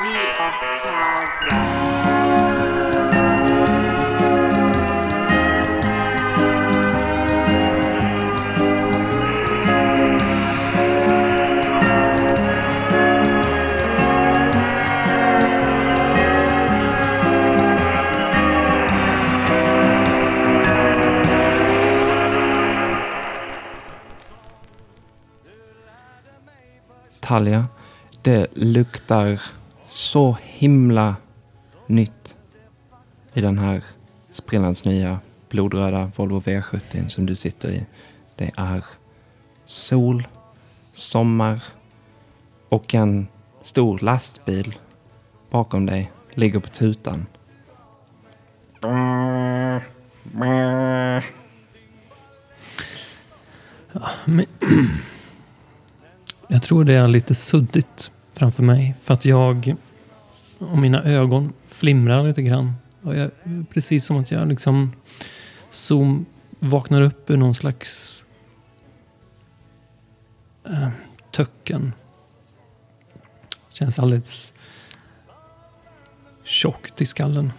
Vi a casa. Antalya. det luktar så himla nytt i den här sprillans nya blodröda Volvo V70 som du sitter i. Det är sol, sommar och en stor lastbil bakom dig ligger på tutan. Men, jag tror det är lite suddigt framför mig. För att jag och mina ögon flimrar lite grann. Och jag, precis som att jag liksom zoom vaknar upp ur någon slags äh, töcken. Känns alldeles tjockt i skallen.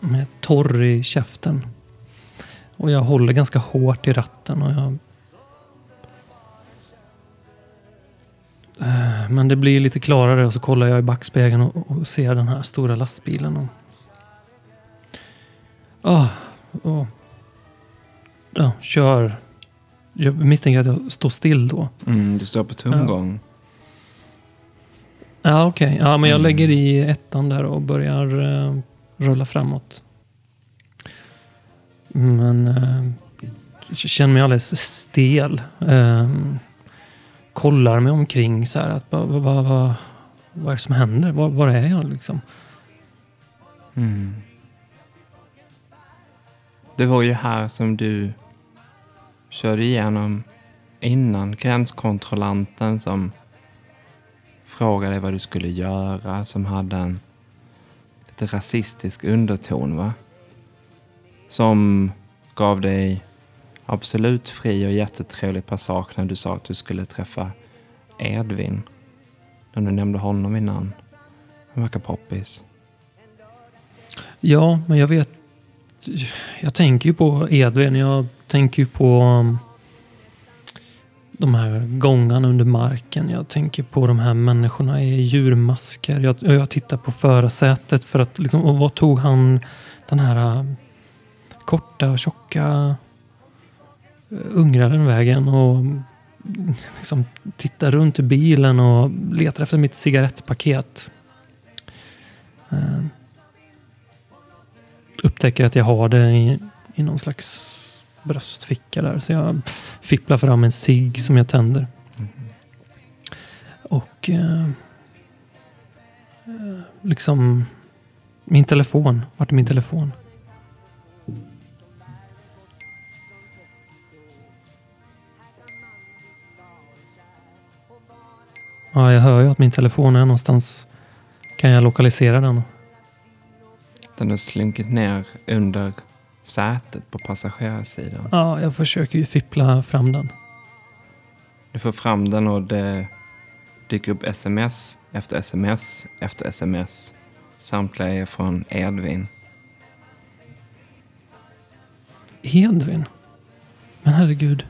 Med torr i käften. Och jag håller ganska hårt i ratten och jag Men det blir lite klarare och så kollar jag i backspegeln och, och ser den här stora lastbilen. Och... Ah, och... Ja, kör. Jag misstänker att jag står still då. Mm, du står på tomgång. Ja, okej. Ja, men jag Mm. lägger i ettan där och börjar eh, rulla framåt. Men eh, jag känner mig alldeles stel. Eh, kollar mig omkring så här. Att, vad, vad, vad, vad, vad är det som händer? Var, var är jag liksom? Mm. Det var ju här som du körde igenom innan gränskontrollanten som frågade dig vad du skulle göra, som hade en lite rasistisk underton, va? Som gav dig absolut fri och jättetrevlig passage när du sa att du skulle träffa Edvin. När du nämnde honom vid namn. Han verkar poppis. Ja, men jag vet. Jag tänker ju på Edvin. Jag tänker ju på um, de här gångarna under marken. Jag tänker på de här människorna i djurmasker. Jag, jag tittar på förarsätet för att liksom, och vad tog han den här um, korta och tjocka uh, ungraren vägen och liksom tittar runt i bilen och letar efter mitt cigarettpaket. Uh, upptäcker att jag har det i, i någon slags bröstficka där. Så jag fipplar fram en cigg som jag tänder. Och eh, eh, liksom min telefon. Vart är min telefon? Ja, jag hör ju att min telefon är någonstans. Kan jag lokalisera den? Den har slunkit ner under sätet på passagerarsidan. Ja, jag försöker ju fippla fram den. Du får fram den och det dyker upp sms efter sms efter sms. Samtliga är från Edvin. Edvin? Men herregud.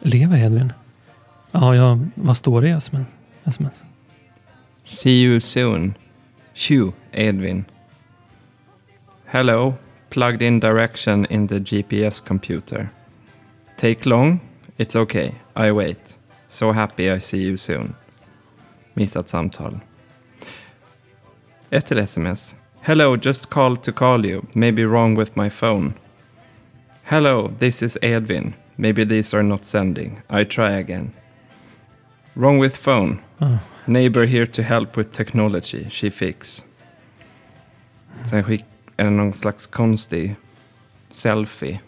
Lever Edvin? Ja, ja vad står det i sms? sms? See you soon. Shoo, Edvin. Hello. Plugged in direction in the GPS computer. Take long? It's okay. I wait. So happy I see you soon. Missat samtal. Ett till sms. Hello, just called to call you. Maybe wrong with my phone. Hello, this is Edvin. Maybe these are not sending. I try again. Wrong with phone. Ah. Neighbor here to help with technology. She fix. Sen skick, är det någon slags konstig selfie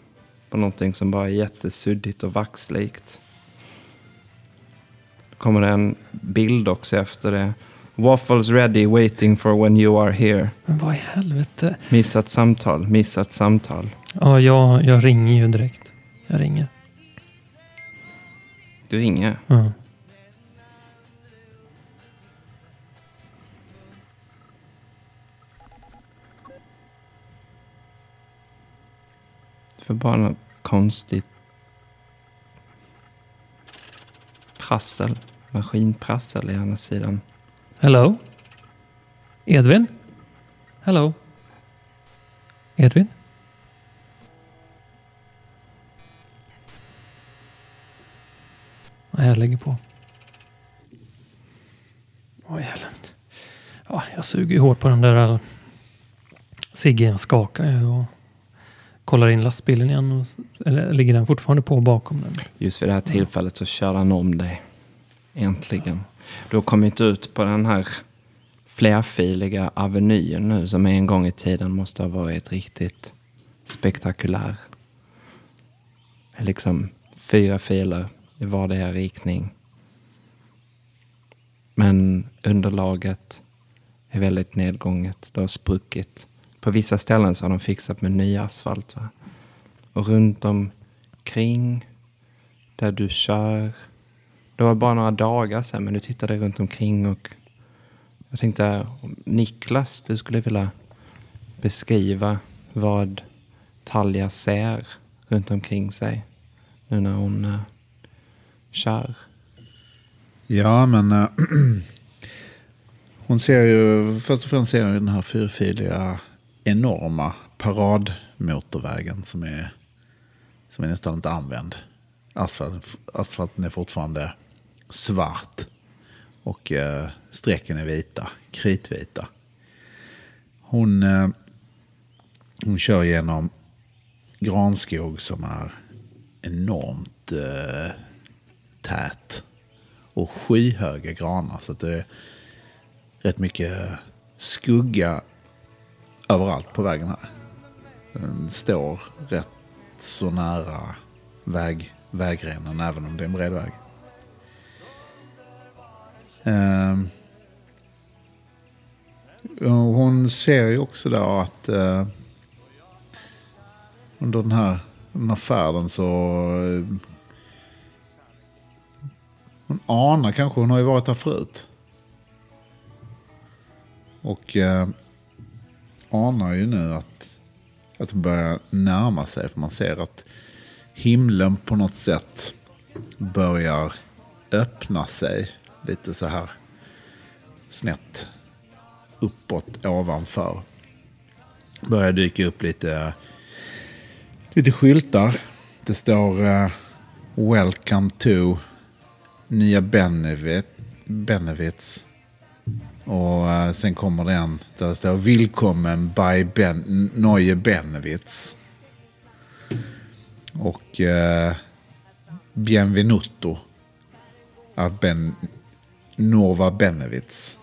på någonting som bara är jättesuddigt och vaxlikt. Då kommer det en bild också efter det. Waffles ready waiting for when you are here. Men vad i helvete? Missat samtal, missat samtal. Ja, jag, jag ringer ju direkt. Jag ringer. Du ringer. Ja. För bara något konstigt prassel. Maskinprassel i andra sidan. Hello? Edvin? Hello? Edvin? Nej, jag lägger på. Oj, jävlar. Ja, jag suger ju hårt på den där äh, Sigge. Jag skakar ju och kollar in lastbilen igen. Och, eller ligger den fortfarande på bakom den? Just vid det här tillfället så kör han om dig. Äntligen. Du har kommit ut på den här flerfiliga avenyn nu som en gång i tiden måste ha varit riktigt spektakulär. Liksom fyra filer i vardera riktning. Men underlaget är väldigt nedgånget. Det har spruckit. På vissa ställen så har de fixat med ny asfalt. Va? Och runt omkring där du kör. Det var bara några dagar sedan men du tittade runt omkring och jag tänkte Niklas, du skulle vilja beskriva vad Talja ser runt omkring sig nu när hon uh, kör. Ja, men äh, hon ser ju, först och främst ser hon den här fyrfiliga enorma paradmotorvägen som är, som är nästan inte använd. Asfalt, asfalten är fortfarande svart och eh, strecken är vita, kritvita. Hon, eh, hon kör genom granskog som är enormt eh, tät och skyhöga granar. Så att det är rätt mycket skugga överallt på vägen här. Den står rätt så nära väg, vägrenen även om det är en bred väg. Um, hon ser ju också då att uh, under den här, den här färden så... Uh, hon anar kanske, hon har ju varit här förut. Och uh, anar ju nu att, att hon börjar närma sig. För man ser att himlen på något sätt börjar öppna sig lite så här snett uppåt ovanför. Börjar dyka upp lite, lite skyltar. Det står uh, Welcome to Nya Benevit, Benevits. Och eh, sen kommer den, där det står Willkommen by ben, Neue Benevitz. Och eh, Bienvenuto. Av ben, Nova Benevitz.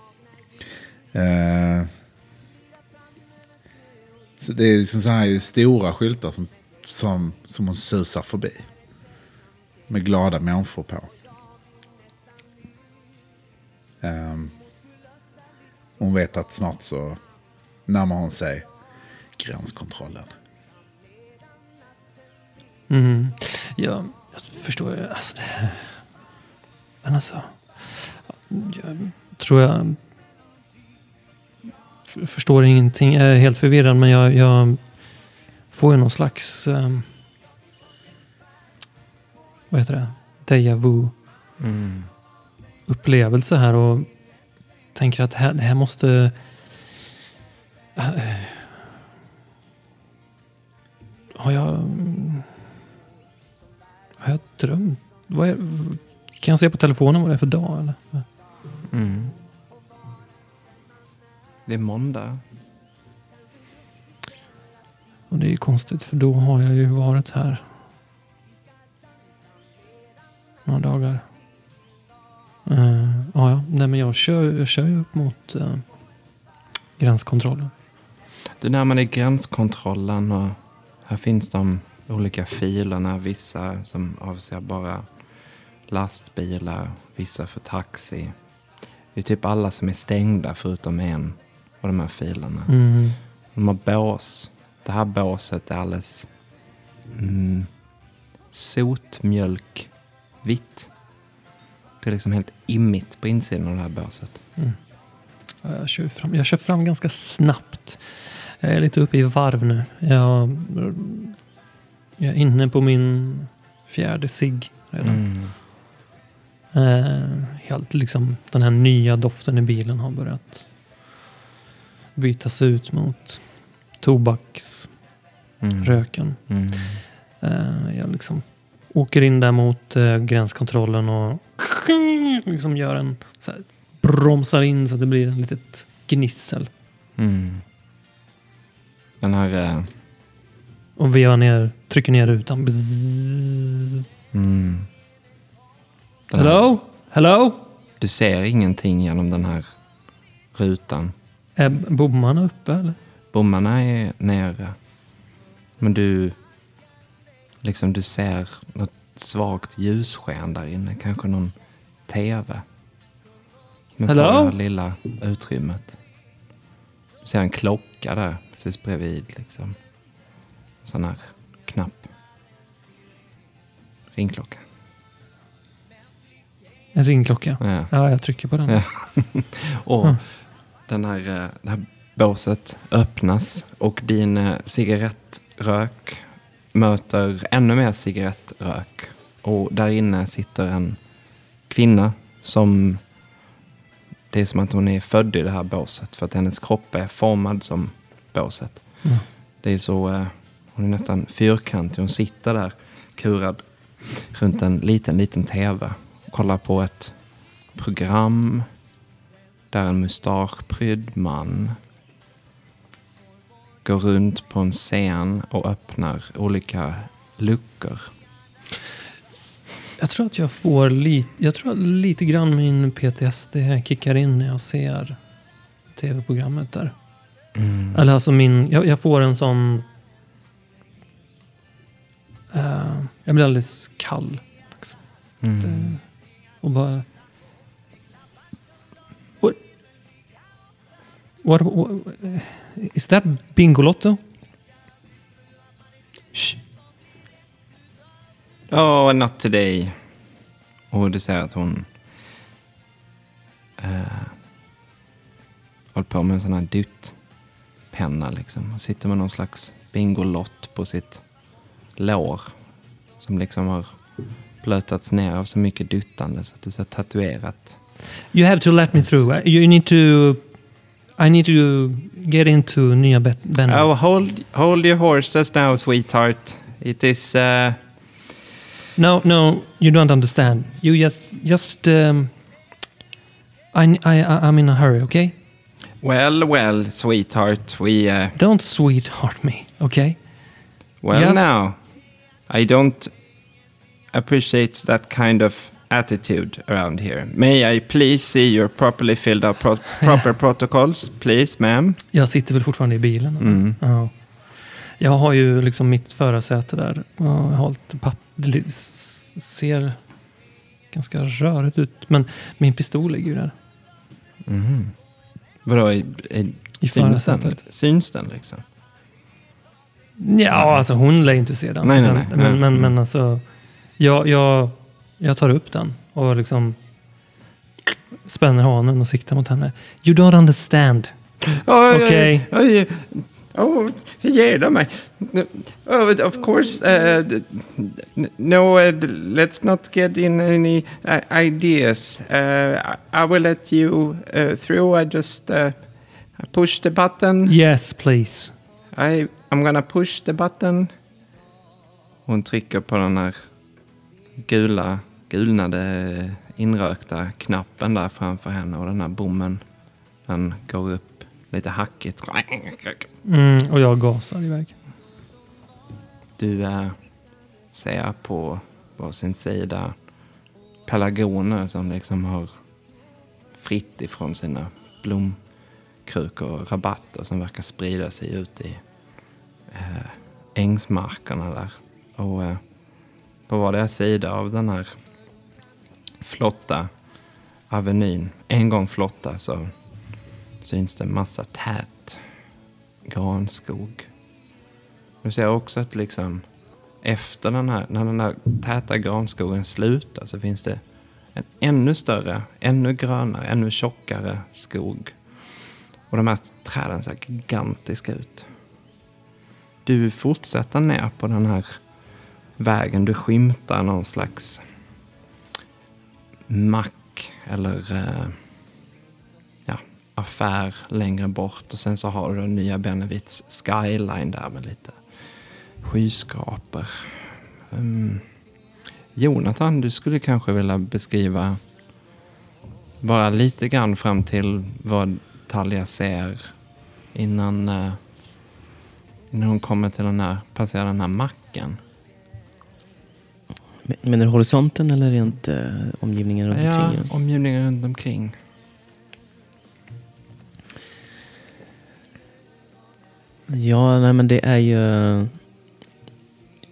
Eh, så det är liksom så här stora skyltar som, som, som hon susar förbi. Med glada människor på. Um, hon vet att snart så närmar hon sig gränskontrollen. Mm. Ja, jag förstår ju. Alltså det... Men alltså. Jag tror jag förstår ingenting. Jag är helt förvirrad men jag, jag får ju någon slags... Um, vad heter det? Deja vu. Mm. Upplevelse här och tänker att här, det här måste... Äh, har jag... Har jag drömt? Är, kan jag se på telefonen vad det är för dag? Eller? Mm. Det är måndag. Och det är ju konstigt för då har jag ju varit här några dagar. Uh, ja, ja. Nej, men jag kör, jag kör ju upp mot uh, gränskontrollen. Du närmar dig gränskontrollen och här finns de olika filerna. Vissa som avser bara lastbilar, vissa för taxi. Det är typ alla som är stängda förutom en av de här filerna. Mm. De har bås. Det här båset är alldeles mm, sotmjölkvitt. Det är liksom helt immigt på insidan av det här båset. Ja, Jag kör, fram, jag kör fram ganska snabbt. Jag är lite uppe i varv nu. Jag, jag är inne på min fjärde cigg redan. Mm. Eh, helt liksom, den här nya doften i bilen har börjat bytas ut mot tobaksröken. Mm. Mm. Eh, jag liksom åker in där mot eh, gränskontrollen och liksom gör en så här, bromsar in så att det blir ett litet gnissel. Mm. Den här... eh, Och vevar ner, trycker ner rutan. Bzzz. Mm. Den här- Hello? Hello? Du ser ingenting genom den här rutan. Är bommarna uppe eller? Bommarna är nere. Men du, liksom du ser något svagt ljussken där inne. Kanske någon tv. Men på det här lilla utrymmet. Du ser en klocka där precis bredvid. Liksom. Sån här knapp. Ringklocka. En ringklocka? Ja. Ja, jag trycker på den. Ja. och Mm. den här, eh, det här båset öppnas och din eh, cigarettrök möter ännu mer cigarettrök. Och där inne sitter en kvinna som det är som att hon är född i det här båset för att hennes kropp är formad som båset. Mm. Det är så, eh, hon är nästan fyrkantig. Hon sitter där kurad runt en liten, liten tv. Kollar på ett program där en mustaschprydd man går runt på en scen och öppnar olika luckor. Jag tror att jag får lite, jag tror att lite grann min PTSD kickar in när jag ser tv-programmet där. Mm. Eller alltså min, jag, jag får en sån... eh, jag blir alldeles kall. Liksom. Mm. Det, och bara... What, what, what, is that Bingolotto? Shh. Oh, not today. Och du ser att hon eh, håller på med en sån här duttpenna liksom. Och sitter med någon slags bingolott på sitt lår. Som liksom har blötats ner av så mycket duttande så att det är så tatuerat. You have to let me through. You need to... I need to get into nya Bennett's. Oh, hold, hold your horses now, sweetheart. It is... Uh, No, no, you don't understand. You just, just. Um, I, I, I'm in a hurry. Okay. well, well, sweetheart. We... Uh, Don't sweetheart me. Okay. Well, Yes. now, I don't appreciate that kind of attitude around here. May I please see your properly filled out pro- proper protocols, please, ma'am? Jag sitter väl fortfarande i bilen. Mm. Ja. Jag har ju liksom mitt förarsäte där. Jag har lite papp... Det ser ganska rörigt ut. Men min pistol ligger ju där. Mhm. Vadå, i, i, I syns, den, syns den liksom? Ja, alltså hon lär ju inte se den. Nej, nej, Den- nej. Men, Nej. men, Mm. men alltså. Jag, jag, jag tar upp den och liksom spänner hanen och siktar mot henne. You don't understand. Okej. Oj, Oh, dem mig. Oh, of course, uh, no, uh, let's not get in any uh, ideas. Uh, I, I will let you uh, through. I just uh, push the button. Yes, please. I, I'm gonna push the button. Hon trycker på den här gula, gulnade, inrökta knappen där framför henne och den här bommen, den går upp lite hackigt. Mm, och jag gasar iväg. Du eh, äh, ser på varsin sida pelargoner som liksom har fritt ifrån sina blomkrukor och rabatter som verkar sprida sig ut i äh, ängsmarkerna där. Och äh, på vardera sida av den här flotta avenyn, en gång flotta, så syns det en massa tät granskog. Du ser också att liksom efter den här, när den här täta granskogen slutar så finns det en ännu större, ännu grönare, ännu tjockare skog. Och de här träden ser gigantiska ut. Du fortsätter ner på den här vägen. Du skymtar någon slags mack eller eh, affär längre bort. Och sen så har du nya Benevits skyline där med lite skyskrapor. Um, Jonathan, du skulle kanske vilja beskriva bara lite grann fram till vad Talja ser innan, uh, innan hon kommer till den här, passerar den här macken. Menar du horisonten eller rent eh, omgivningen runt ja, omkring? Ja, omgivningen runt omkring. Ja, nej men det är ju...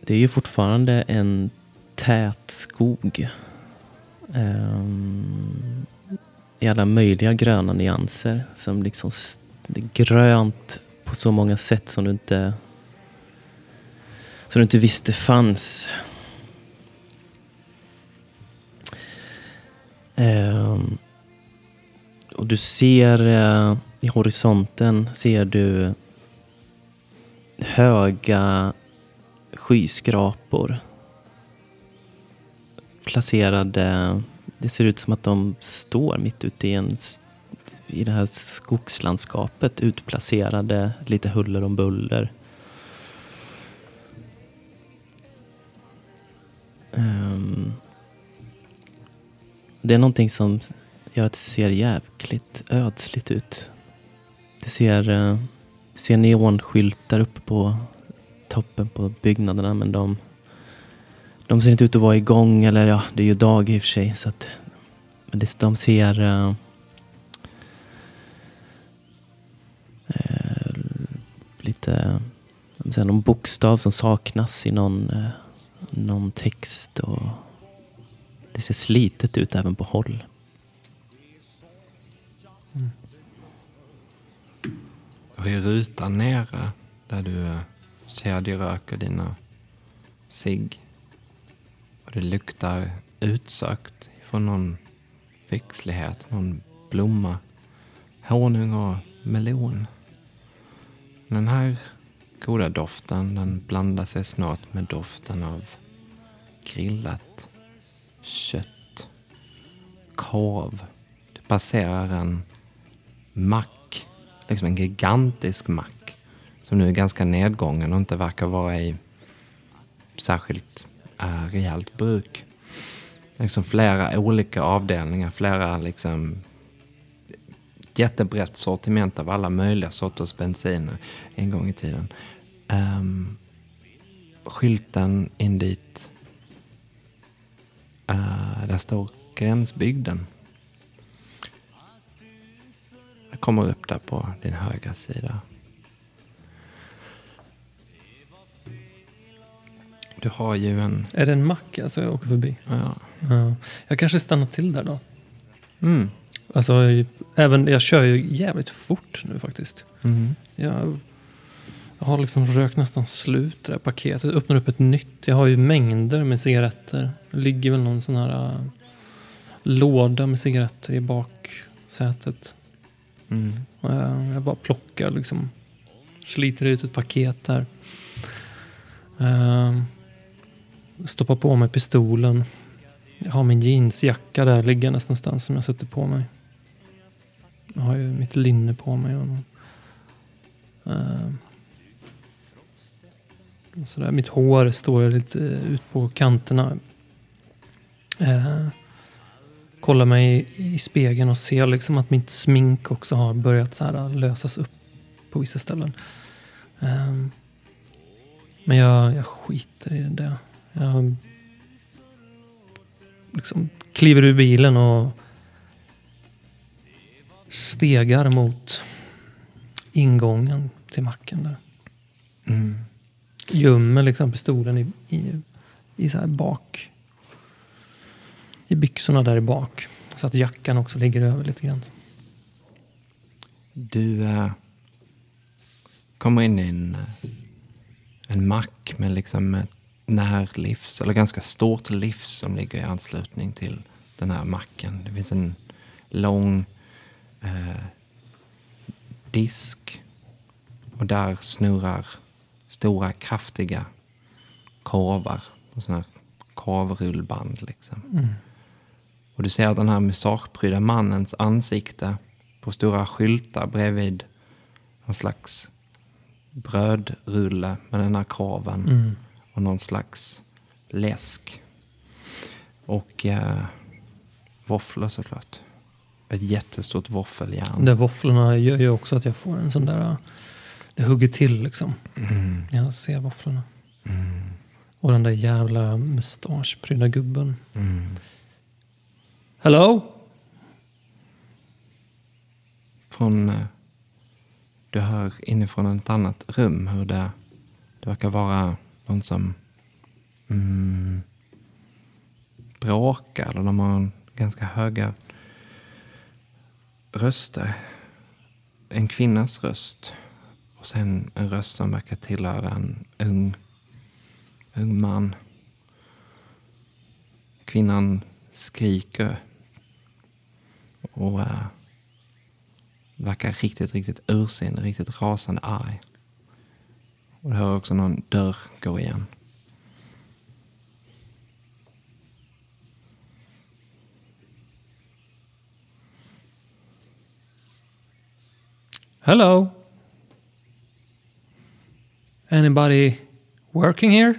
Det är ju fortfarande en tät skog. Um, I alla möjliga gröna nyanser. Som liksom det är grönt på så många sätt som du inte... Som du inte visste fanns. Um, och du ser uh, i horisonten ser du höga skyskrapor placerade. Det ser ut som att de står mitt ute i, en, i det här skogslandskapet utplacerade lite huller om buller. Um, det är någonting som gör att det ser jävligt ödsligt ut. Det ser, eh, ser neonskyltar uppe på toppen på byggnaderna men de, de ser inte ut att vara igång. Eller ja, det är ju dag i och för sig. Så att, men det, de ser Uh, lite säga, någon bokstav som saknas i någon, uh, någon text. Och det ser slitet ut även på håll. Och i rutan nere där du eh, ser ser dig röker dina cigg. Och det luktar utsökt från någon växtlighet, någon blomma. Honung och melon. Den här goda doften den blandar sig snart med doften av grillat kött, korv. Det passerar en mack, liksom en gigantisk mack som nu är ganska nedgången och inte verkar vara i särskilt äh, rejält bruk. Liksom flera olika avdelningar, flera liksom jättebrett sortiment av alla möjliga sorters bensiner en gång i tiden. Um, skylten in dit, uh, där står Gränsbygden kommer upp där på din högra sida. Du har ju en... Är det en mack alltså jag åker förbi? Ja. Ja. Jag kanske stannar till där då. Mm. Alltså, även, jag kör ju jävligt fort nu faktiskt. Mm. Jag, jag har liksom rökt nästan slut det där paketet. Öppnar upp ett nytt. Jag har ju mängder med cigaretter. Det ligger väl någon sån här äh, låda med cigaretter i baksätet. Mm. Eh, jag bara plockar liksom. Sliter ut ett paket där. Eh, stoppar på mig pistolen. Jag har min jeansjacka där liggandes någonstans som jag sätter på mig. Jag har ju mitt linne på mig. Och, eh, och sådär. Mitt hår står lite ut på kanterna kollar mig i, spegeln och ser liksom att mitt smink också har börjat så här lösas upp på vissa ställen. Ehm, men jag, jag skiter i det. Jag liksom kliver ur bilen och stegar mot ingången till macken där. Mm. Gömmer liksom pistolen i, i, i så här bak. I byxorna där i bak. Så att jackan också ligger över lite grann. Du eh, kommer in i en, eh, en mack med liksom ett närlivs, eller ganska stort livs som ligger i anslutning till den här macken. Det finns en lång eh, disk och där snurrar stora kraftiga korvar och sådana här korvrullband. Liksom. Och du ser den här mustaschprydda mannens ansikte på stora skyltar bredvid någon slags brödrulle med den här korven Mm. och någon slags läsk. Och eh, våfflor såklart. Ett jättestort våffeljärn. De våfflorna gör ju också att jag får en sån där... Det hugger till liksom. Mm. Jag ser våfflorna. Och den där jävla mustaschprydda gubben. Mm. Hello? Från, eh, du hör inifrån ett annat rum hur det, det verkar vara någon som mm, bråkar. Eller de har ganska höga röster. En kvinnas röst. Och sen en röst som verkar tillhöra en ung, ung man. Kvinnan skriker. Och eh, verkar riktigt, riktigt ursinnig, riktigt rasande arg. Och du hör också någon dörr gå igen. Hello? Anybody working here?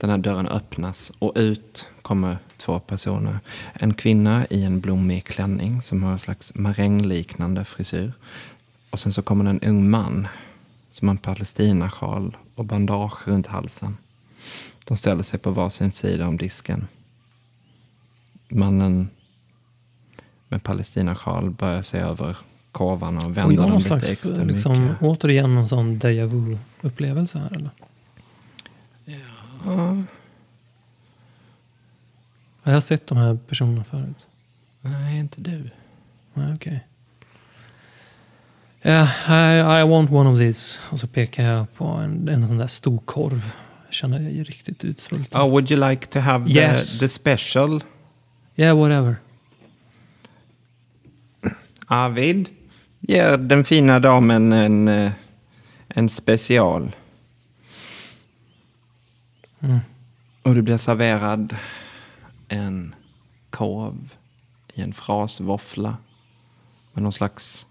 Den här dörren öppnas och ut kommer två personer. En kvinna i en blommig klänning som har en slags marängliknande frisyr. Och sen så kommer en ung man som har en palestinasjal och bandage runt halsen. De ställer sig på varsin sida om disken. Mannen med palestinasjal börjar se över korvarna och vänder dem lite slags, extra liksom, mycket. återigen någon sån déjà vu-upplevelse här eller? Ja, Har jag sett de här personerna förut? nej, inte du. Nej, okej. Ja, I, I want one of these. Och så pekar jag på en, en sån där stor korv. Jag känner mig riktigt utsvulten. Oh, would you like to have Yes. the, the special? Yeah, whatever. Arvid ger den fina damen en, eh, en special. Mm. Och du blir serverad en korv i en frasvåffla med någon slags,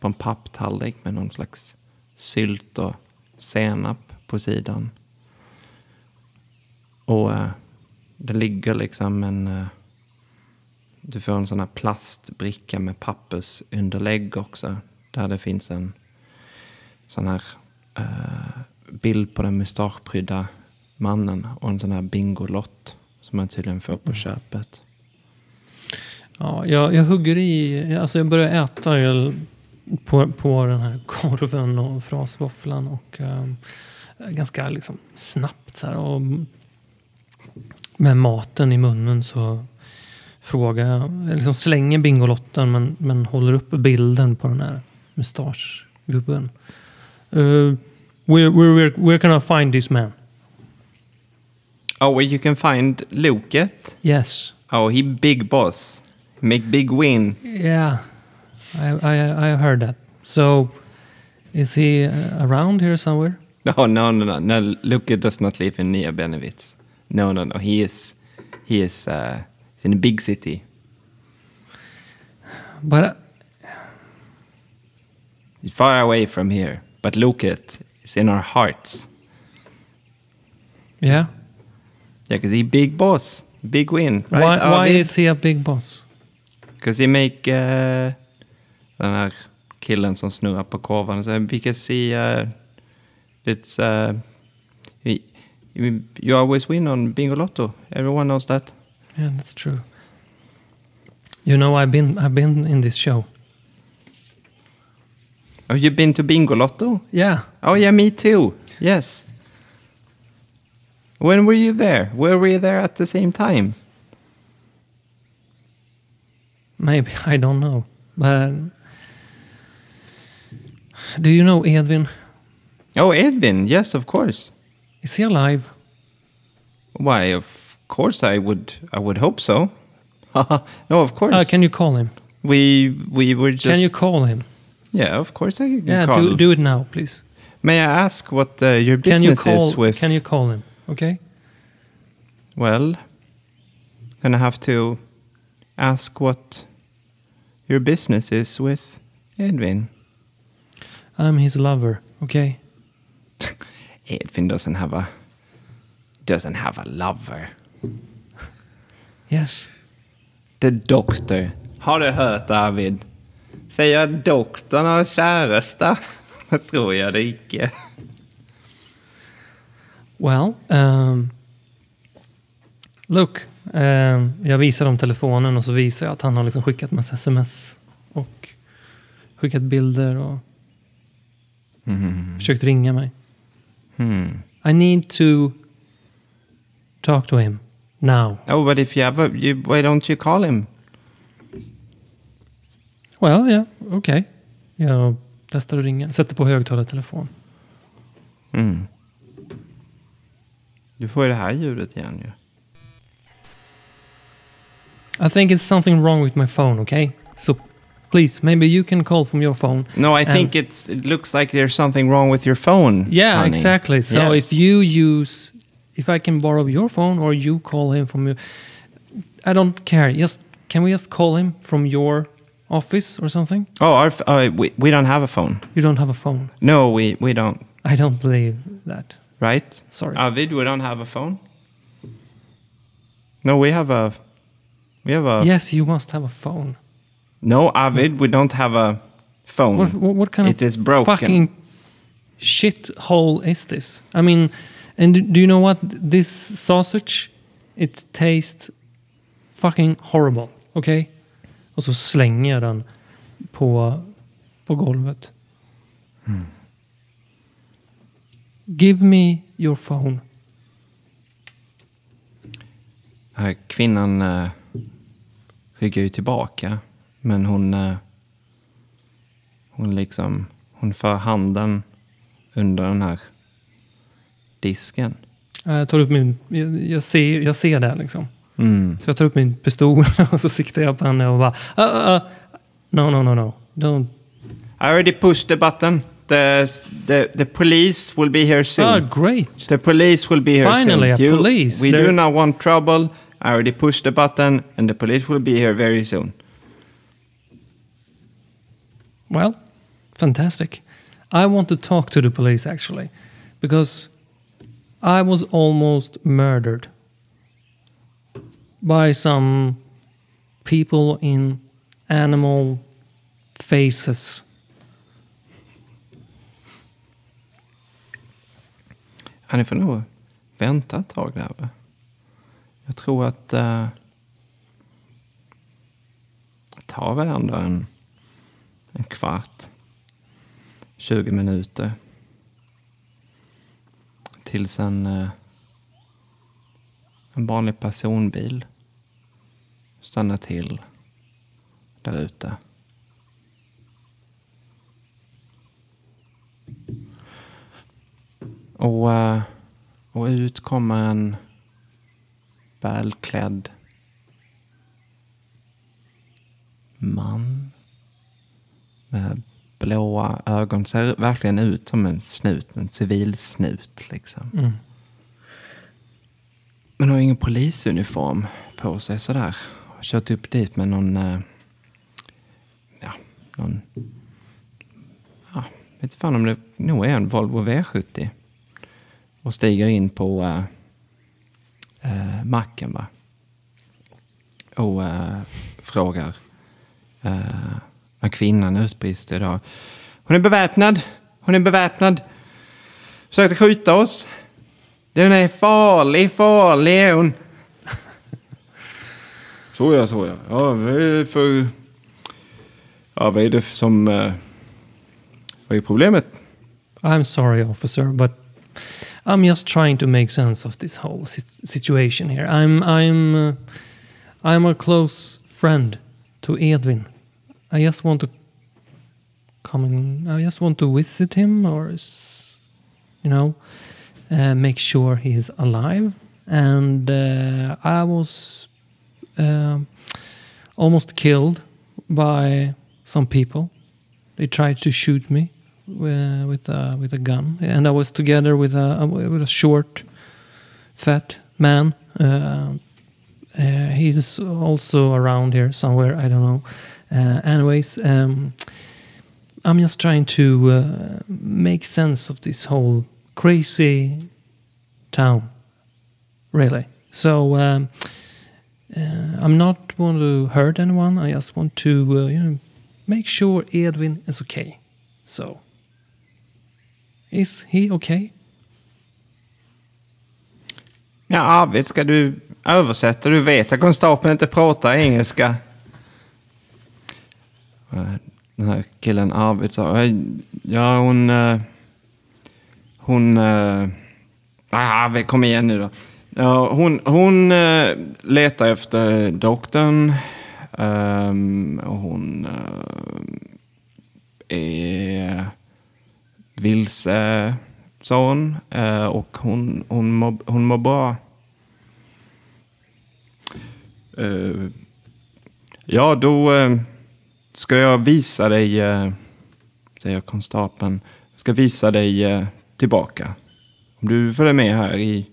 på en papptallrik med någon slags sylt och senap på sidan. Och eh, det ligger liksom en... Eh, du får en sån här plastbricka med pappersunderlägg också. Där det finns en sån här eh, bild på den mustaschprydda mannen och en sån här bingolott som man tydligen får på köpet. Ja, jag, jag hugger i, alltså jag börjar äta el- på, på den här korven och frasvåfflan och ehm, ganska liksom snabbt så här. Och med maten i munnen så frågar jag, jag liksom slänger Bingolotten men, men håller upp bilden på den här mustaschgubben. Uh, where, where, where, where can I find this man? Oh, where you can find Loket. Yes. Oh, he big boss. Make big win. Yeah, I, I, I heard that. So, is he uh, around here somewhere? No, no, no, no. No, Loket does not live in near Benevitz. No, no, no. He is, he is, uh, in a big city. But uh, He's far away from here. But Loket is in our hearts. yeah, Yeah, because he big boss. Big win. Right? why, why is he a big boss? Because he make uh, den här killen som snurrar på korven. Så because he, uh, it's, uh, you, you always win on Bingolotto. Everyone knows that. Yeah, that's true. You know, I've been I've been in this show. Oh, you've been to Bingolotto? Yeah, Oh, yeah, me too. Yes. When were you there? Were we there at the same time? maybe I don't know, but do you know Edwin? Oh, Edvin. Yes, of course. Is he alive? Why, of course, I would. I would hope so. no, of course. Uh, can you call him? we we were just. Can you call him? yeah, of course I can Yeah, call. do, do it now, please. May I ask what uh, your Can you business call? is with? Can you call him? Okay. Well, gonna have to ask what your business is with Edwin. I'm his lover. Okay. Edwin doesn't have a doesn't have a lover. Yes. The doctor. Har du hört Arvid? Säger doktorn har käresta? Jag tror jag det icke. Well, um, look. Um, jag visar dem telefonen och så visar jag att han har liksom skickat massa sms och skickat bilder och försökt ringa mig. Hmm. I need to talk to him now. Oh, but if you have a, you, why don't you call him? Well, yeah, okej. Okay. Jag testar att ringa. Sätter på högtalartelefon. Mm. Du får ju det här ljudet igen ju. I think it's something wrong with my phone, okay? So please, maybe you can call from your phone. No, I think it's. It looks like there's something wrong with your phone. Yeah, honey. exactly. So Yes. if you use, if I can borrow your phone or you call him from your, I don't care. Just can we just call him from your office or something? Oh, our, uh, we we don't have a phone. You don't have a phone. No, we we don't. I don't believe that. Right? Sorry. Arvid, we don't have a phone. No, we have a. We have a. yes, you must have a phone. No, Arvid, we don't have a phone. What, what, what kind It of is broken. fucking shit hole is this? I mean, and do, you know what? This sausage, it tastes fucking horrible. Okay? Och så slänger jag den på, på golvet. Hmm. Give me your phone. Eh, Kvinnan uh, ryggar ju tillbaka. Men hon... eh, hon liksom... Hon för handen under den här disken. Jag tar upp min... Jag, jag, ser, jag ser det liksom. Mm. Så jag tar upp min pistol och så siktar jag på henne och bara... Uh, uh, uh. No, no, no, no. Don't. I already pushed the button. The, the, the police will be here soon. Oh, great. The police will be here Finally, soon. a police. We They're- do not want trouble. I already pushed the button and the police will be here very soon. Well, fantastic. I want to talk to the police actually, because I was almost murdered by some people in animal faces. Ja, ni får nog vänta ett tag där. Va? Jag tror att eh, uh, det tar väl ändå en, en kvart, 20 minuter tills en, eh, en vanlig personbil stannar till där ute. Och, eh, och ut kommer en välklädd man med blåa ögon. Ser verkligen ut som en snut, en civil snut liksom. Mm. Men har ingen polisuniform på sig sådär. Har kört upp dit med någon... eh, Ja, någon... Ja, vet inte fan om det nog är en Volvo V70. Och stiger in på uh, uh, macken va. Och eh, frågar. Uh, när kvinnan utbrister idag. Hon är beväpnad. Hon är beväpnad. Försökte skjuta oss. Den är farlig, farlig är hon. Så ja, så ja. Ja, vad är det för... Ja, vad är det som... eh, vad är problemet? I'm sorry, officer, but I'm just trying to make sense of this whole situation here. I'm I'm uh, I'm a close friend to Edwin. I just want to come in. I just want to visit him, or you know, uh, make sure he's alive. and uh, I was um almost killed by some people. They tried to shoot me uh, with a with a gun, and I was together with a with a short, fat man. Uh, uh, he's also around here somewhere. I don't know. Uh, anyways, um, I'm just trying to uh, make sense of this whole crazy town, really. So um, uh, I'm not want to hurt anyone. I just want to, uh, you know, make sure Edwin is okay. So, is he okay? Ja, Arvid, ska du översätta? Du vet att konstapeln inte pratar engelska. Den här killen Arvid sa, ja hon... Eh, hon... Eh, ah, kom igen nu då. Ja, hon hon eh, letar efter doktorn. Ehm, och hon är vilse, sa hon. Eh, och hon, hon, mår, hon mår bra. Eh, ja, då eh, ska jag visa dig, säger konstapeln. Ska visa dig tillbaka. Om du följer med här i...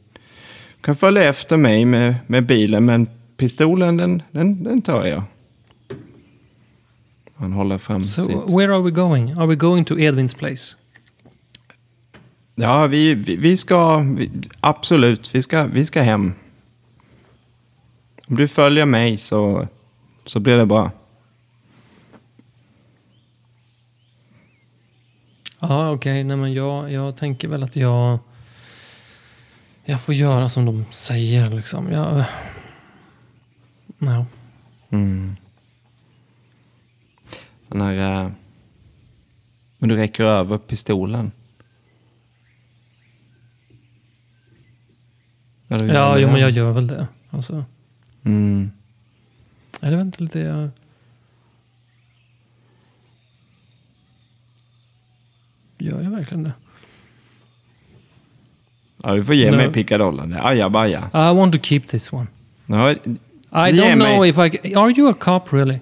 Du kan följa efter mig med, med bilen, men pistolen den, den, den tar jag. Han håller fram So, sitt... where are we going? Are we going to Edwin's place? Ja, vi, vi, vi ska... Vi, absolut, vi ska, vi ska hem. Om du följer mig så, så blir det bra. Ja, okej. Nej, men jag, jag tänker väl att jag... Jag får göra som de säger liksom. Jag... No. Mm. Den här... eh, Men du räcker över pistolen. Ja, du gör Ja, jo, men jag gör väl det. Alltså, Mm. väl inte lite... Jag... Gör jag verkligen det? Ja, du får ge No. mig pickadollen. Ajabaja. I want to keep this one. Ja, I don't know mig- if I... Are you a cop really?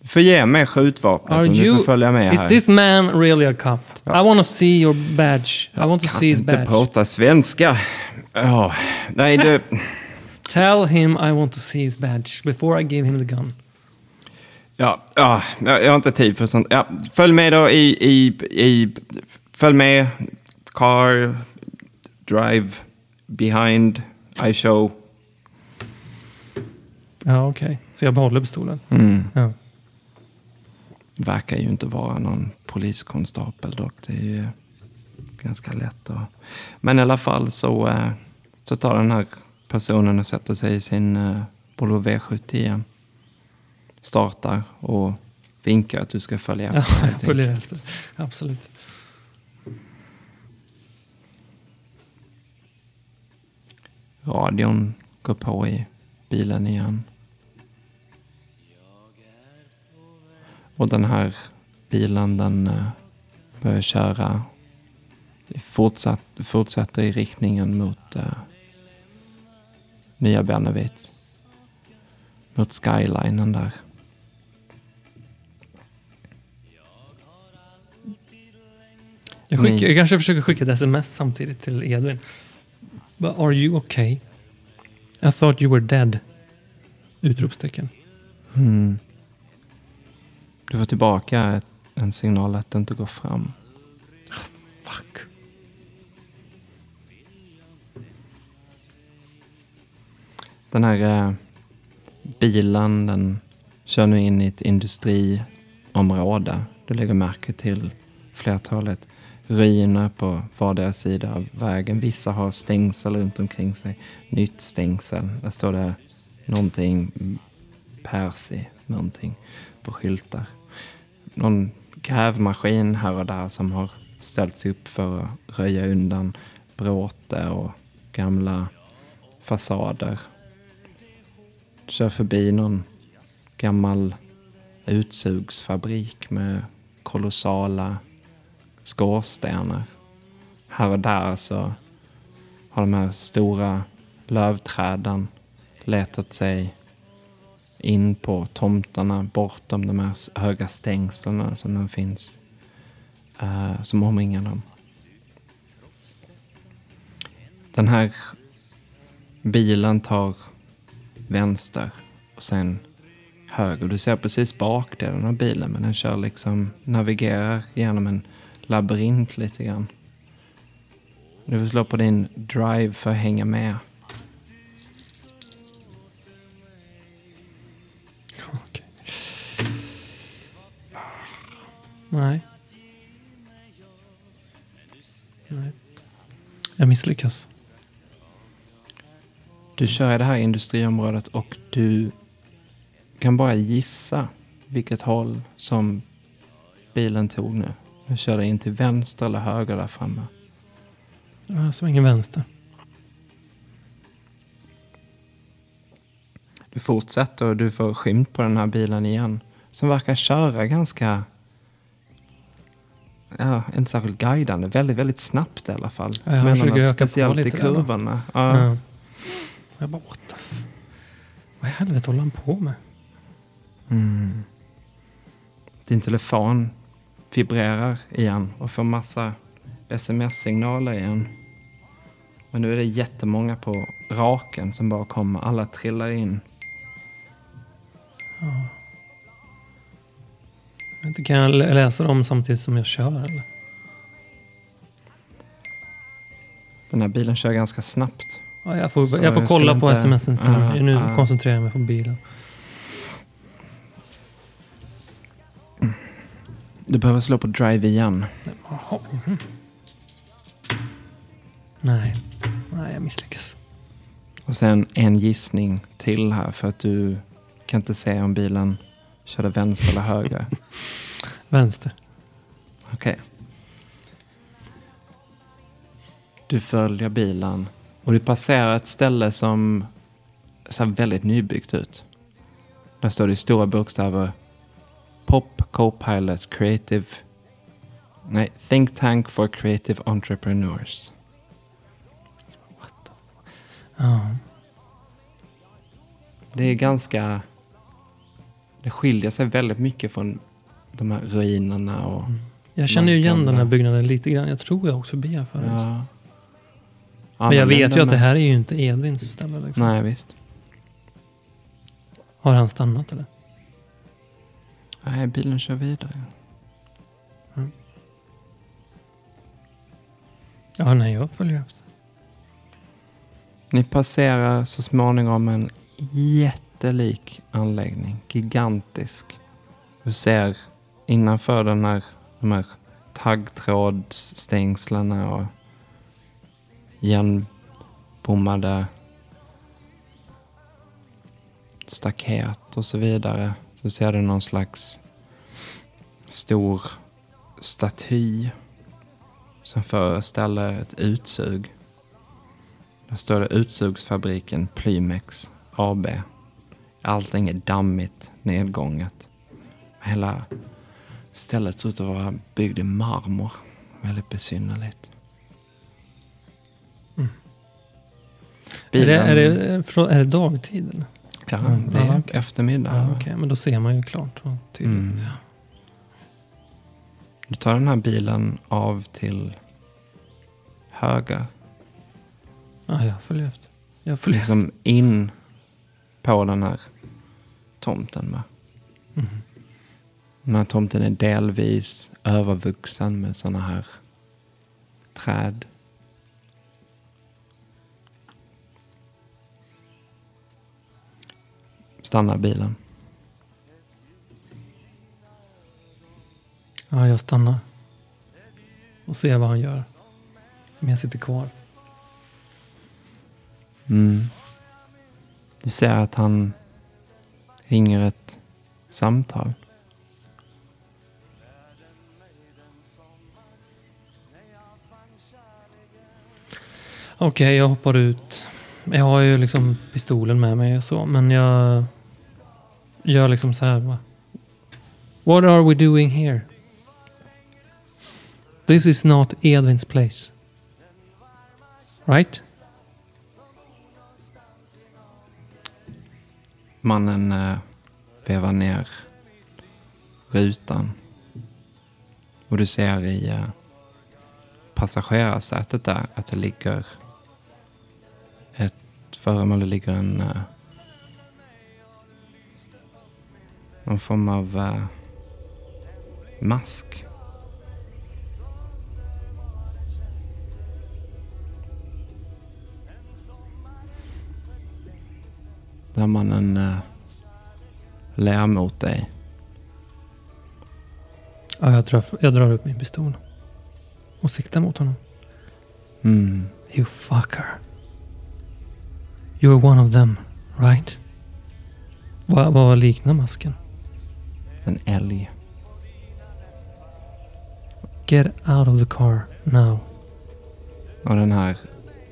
du får ge mig skjutvapnet Are om du you... får följa med Is här. this man really a cop? I want to see your badge. I want to see his inte badge. prata svenska. Ja, nej du... Tell him I want to see his badge before I give him the gun. Ja, ja, jag har inte tid för sånt. Ja, följ med då i, i, i... Följ med. Car, drive, behind, I show. Ja, okej. Så jag behåller pistolen? Mm. Ja. Verkar ju inte vara någon poliskonstapel dock. Det är ganska lätt att... Men i alla fall så, eh, så tar den här personen och sätter sig i sin eh, Volvo V70 igen. Startar och vinkar att du ska följa Ja, efter. jag helt följer efter. Absolut. Radion går på i bilen igen. Och den här bilen den eh, börjar köra. Fortsatt, fortsätter i riktningen mot eh, Nya Bernevit. Mot skylinen där. Jag, skickar, jag kanske försöker skicka ett sms samtidigt till Edvin. But are you okay? I thought you were dead. Utropstecken. Mm. Du får tillbaka en signal att det inte går fram. Den här eh, bilen den kör nu in i ett industriområde. Du lägger märke till flertalet ruiner på vardera sida av vägen. Vissa har stängsel runt omkring sig. Nytt stängsel. Där står det någonting persi, någonting på skyltar. Någon grävmaskin här och där som har ställts upp för att röja undan bråte och gamla fasader kör förbi någon gammal utsugsfabrik med kolossala skorstenar. Här och där så har de här stora lövträden letat sig in på tomterna bortom de här höga stängslen som de finns. uh, som omringar dem. Den här bilen tar vänster och sen höger. Du ser precis bakdelen av bilen men den kör liksom, navigerar genom en labyrint lite grann. Du får slå på din drive för att hänga med. Nej. Nej. Jag misslyckas. Du kör i det här industriområdet och du kan bara gissa vilket håll som bilen tog nu. Du kör in till vänster eller höger där framme. Jag svänger vänster. Du fortsätter och du får skymt på den här bilen igen. Som verkar köra ganska... Ja, inte särskilt guidande. Väldigt, väldigt snabbt i alla fall. Ja, jag Men försöker öka på speciellt i där kurvorna. Ja. Ja. Jag bara, what the f- Vad i helvete håller han på med? Mm. Din telefon vibrerar igen och får massa sms-signaler igen. Men nu är det jättemånga på raken som bara kommer. Alla trillar in. Jag vet inte, kan jag lä- läsa dem samtidigt som jag kör eller? Den här bilen kör ganska snabbt. Ja, jag får, Så jag får kolla på inte- smsen sen. Ja, nu koncentrerar jag mig på bilen. Du behöver slå på drive igen. Mhm. Nej. Nej, jag misslyckas. Och sen en gissning till här för att du kan inte se om bilen körde vänster eller höger. Vänster. Okej. Du följer bilen och du passerar ett ställe som ser väldigt nybyggt ut. Där står det i stora bokstäver Pop Copilot Creative Nej, Think Tank for Creative Entrepreneurs. Ja. Det är ganska... Det skiljer sig väldigt mycket från de här ruinerna och... Jag känner ju igen den här byggnaden lite grann. Jag tror jag också förbi här förut. Ja. Men jag vet ju att det är- här är ju inte Edvins ställe. Liksom. Nej, visst. Har han stannat eller? Nej, bilen kör vidare. Ja, nej, jag följer efter. Ni passerar så småningom en jättelik anläggning. Gigantisk. Du ser innanför den här, de här taggtrådsstängslen och igenbommade staket och så vidare. Så ser du någon slags stor staty som föreställer ett utsug. Där står det utsugsfabriken Plymex AB. Allting är dammigt, nedgånget. Hela stället ser ut att vara byggd i marmor. Väldigt besynnerligt. Är, det, är, det, är det dagtid eller? Ja, Mm. det är Ja, okej. eftermiddag. Ja, Okej, men då ser man ju klart. Mm. Du tar den här bilen av till höger. Ja, jag följer efter. Jag följer efter. Liksom in på den här tomten. Va? Mhm. Den här tomten är delvis övervuxen med sådana här träd. Stannar bilen. Ja, jag stannar. Och ser vad han gör. Men jag sitter kvar. Mm. Du ser att han ringer ett samtal. Okej, jag hoppar ut. Jag har ju liksom pistolen med mig och så, men jag gör liksom så här. Va? What are we doing here? This is not Edvins place. Right? Mannen eh, vevar ner rutan. Och du ser i eh, passagerarsätet där att det ligger föremål. Det ligger en eh, någon form av eh, mask. Där mannen eh, ler mot dig. Ja, jag, drar, jag drar upp min pistol. Och siktar mot honom. Mm. You fucker. You're one of them, right? Vad, vad liknar masken? En älg. Get out of the car now. Och den här,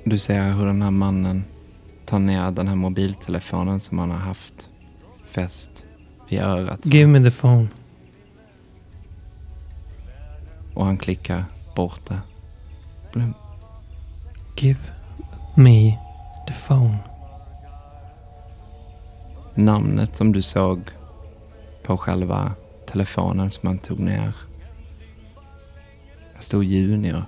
du ser hur den här mannen tar ner den här mobiltelefonen som han har haft fäst vid örat. Give me the phone. Och han klickar bort det. Blum. Give me the phone. Namnet som du såg på själva telefonen som han tog ner. Det stod Junior.